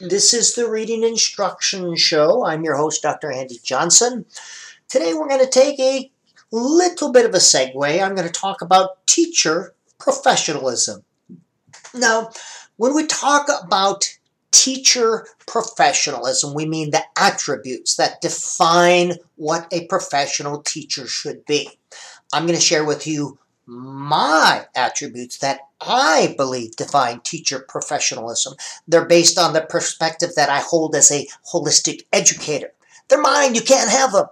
This is the Reading Instruction Show. I'm your host, Dr. Andy Johnson. Today we're going to take a little bit of a segue. I'm going to talk about teacher professionalism. Now, when we talk about teacher professionalism, we mean the attributes that define what a professional teacher should be. I'm going to share with you my attributes that I believe define teacher professionalism. They're based on the perspective that I hold as a holistic educator. They're mine, you can't have them.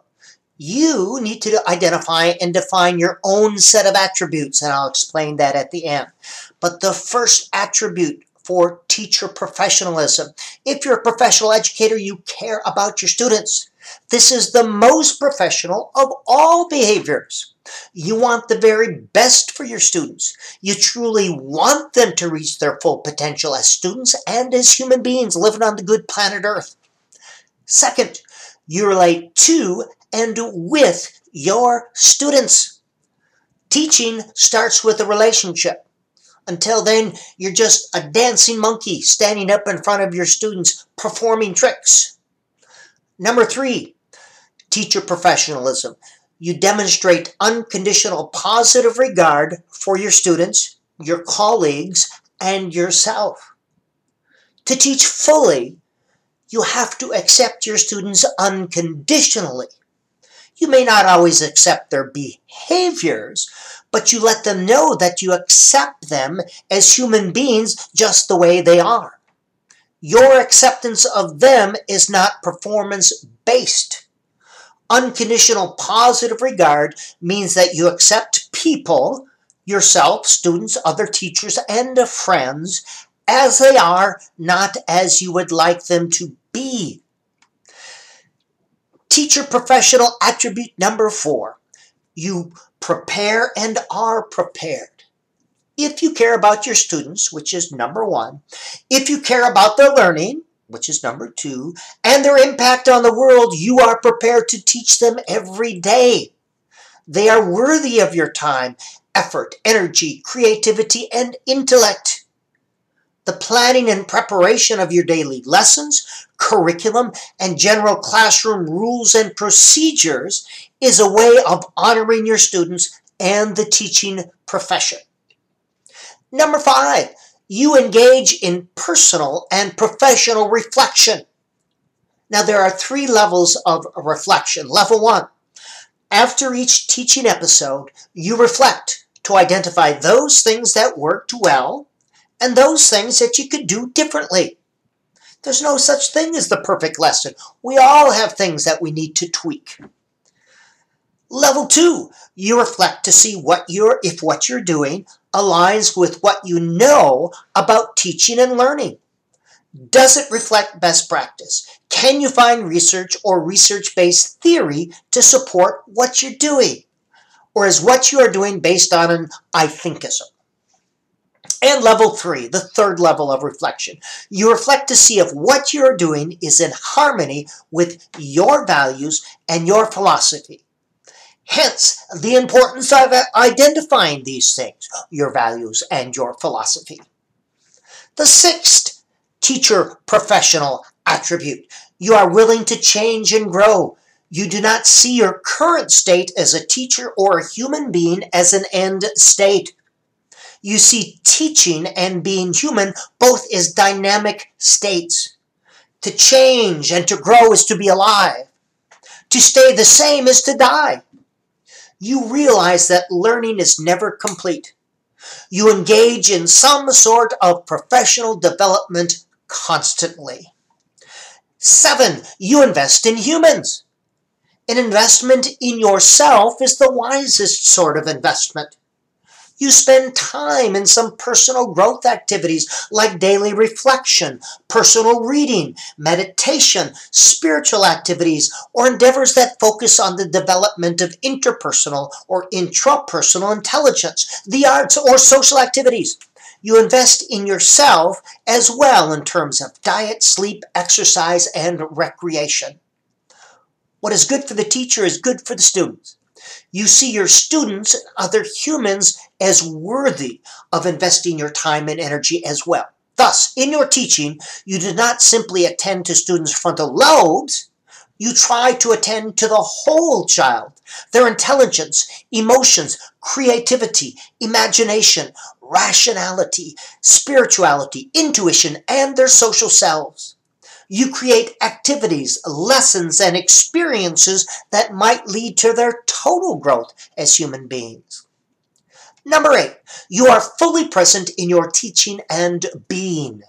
You need to identify and define your own set of attributes, and I'll explain that at the end. But the first attribute for teacher professionalism, if you're a professional educator, you care about your students. This is the most professional of all behaviors. You want the very best for your students. You truly want them to reach their full potential as students and as human beings living on the good planet Earth. Second, you relate to and with your students. Teaching starts with a relationship. Until then, you're just a dancing monkey standing up in front of your students performing tricks. Number three, teacher professionalism. You demonstrate unconditional positive regard for your students, your colleagues, and yourself. To teach fully, you have to accept your students unconditionally. You may not always accept their behaviors, but you let them know that you accept them as human beings just the way they are. Your acceptance of them is not performance based. Unconditional positive regard means that you accept people, yourself, students, other teachers, and friends as they are, not as you would like them to be. Teacher professional attribute number four you prepare and are prepared if you care about your students, which is number one, if you care about their learning, which is number two, and their impact on the world, you are prepared to teach them every day. They are worthy of your time, effort, energy, creativity, and intellect. The planning and preparation of your daily lessons, curriculum, and general classroom rules and procedures is a way of honoring your students and the teaching profession. Number five, you engage in personal and professional reflection. Now, there are three levels of reflection. Level one, after each teaching episode, you reflect to identify those things that worked well and those things that you could do differently. There's no such thing as the perfect lesson. We all have things that we need to tweak. Level two, you reflect to see what you're, if what you're doing aligns with what you know about teaching and learning. Does it reflect best practice? Can you find research or research based theory to support what you're doing? Or is what you are doing based on an I thinkism? And level three, the third level of reflection. You reflect to see if what you're doing is in harmony with your values and your philosophy. Hence, the importance of identifying these things, your values and your philosophy. The sixth teacher professional attribute. You are willing to change and grow. You do not see your current state as a teacher or a human being as an end state. You see teaching and being human both as dynamic states. To change and to grow is to be alive. To stay the same is to die you realize that learning is never complete. You engage in some sort of professional development constantly. Seven, you invest in humans. An investment in yourself is the wisest sort of investment. You spend time in some personal growth activities like daily reflection, personal reading, meditation, spiritual activities, or endeavors that focus on the development of interpersonal or intrapersonal intelligence, the arts, or social activities. You invest in yourself as well in terms of diet, sleep, exercise, and recreation. What is good for the teacher is good for the students. You see your students and other humans as worthy of investing your time and energy as well. Thus, in your teaching, you do not simply attend to students' frontal lobes, you try to attend to the whole child, their intelligence, emotions, creativity, imagination, rationality, spirituality, intuition, and their social selves. You create activities, lessons, and experiences that might lead to their total growth as human beings. Number eight, you are fully present in your teaching and being.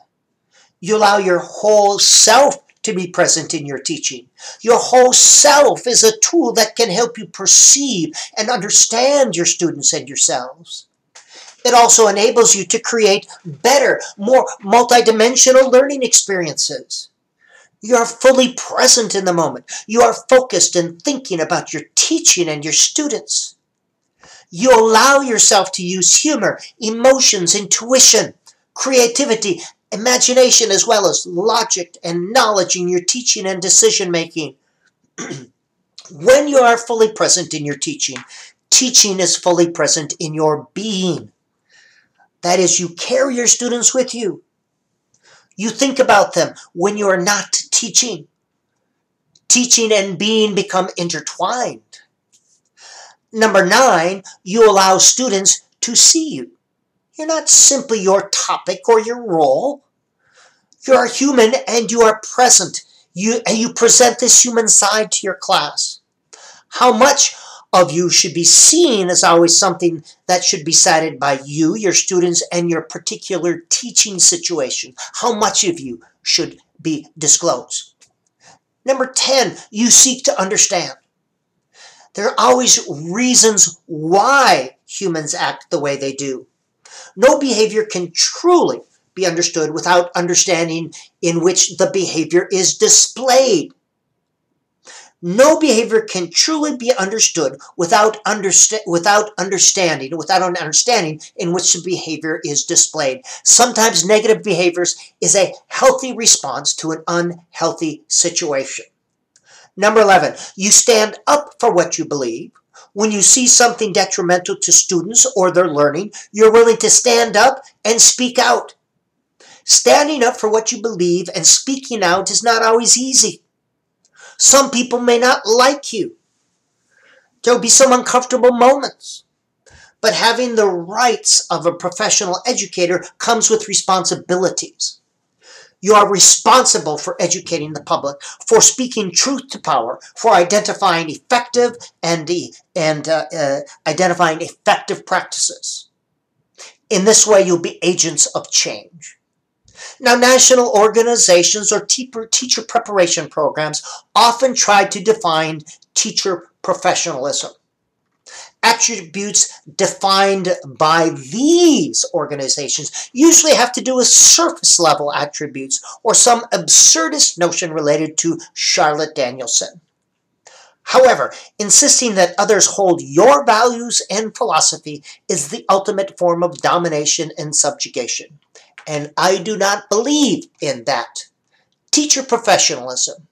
You allow your whole self to be present in your teaching. Your whole self is a tool that can help you perceive and understand your students and yourselves. It also enables you to create better, more multidimensional learning experiences. You are fully present in the moment. You are focused and thinking about your teaching and your students. You allow yourself to use humor, emotions, intuition, creativity, imagination, as well as logic and knowledge in your teaching and decision making. when you are fully present in your teaching, teaching is fully present in your being. That is, you carry your students with you. You think about them when you are not teaching. Teaching and being become intertwined. Number nine, you allow students to see you. You're not simply your topic or your role. You're a human and you are present. You, and you present this human side to your class. How much of you should be seen as always something that should be cited by you, your students, and your particular teaching situation. How much of you should be disclosed? Number 10, you seek to understand. There are always reasons why humans act the way they do. No behavior can truly be understood without understanding in which the behavior is displayed. No behavior can truly be understood without, understa- without understanding, without an understanding in which the behavior is displayed. Sometimes negative behaviors is a healthy response to an unhealthy situation. Number 11, you stand up for what you believe. When you see something detrimental to students or their learning, you're willing to stand up and speak out. Standing up for what you believe and speaking out is not always easy. Some people may not like you. There will be some uncomfortable moments. But having the rights of a professional educator comes with responsibilities. You are responsible for educating the public, for speaking truth to power, for identifying effective and, and uh, uh, identifying effective practices. In this way, you'll be agents of change. Now, national organizations or teacher preparation programs often try to define teacher professionalism attributes defined by these organizations usually have to do with surface level attributes or some absurdist notion related to Charlotte Danielson. However, insisting that others hold your values and philosophy is the ultimate form of domination and subjugation. And I do not believe in that. Teacher professionalism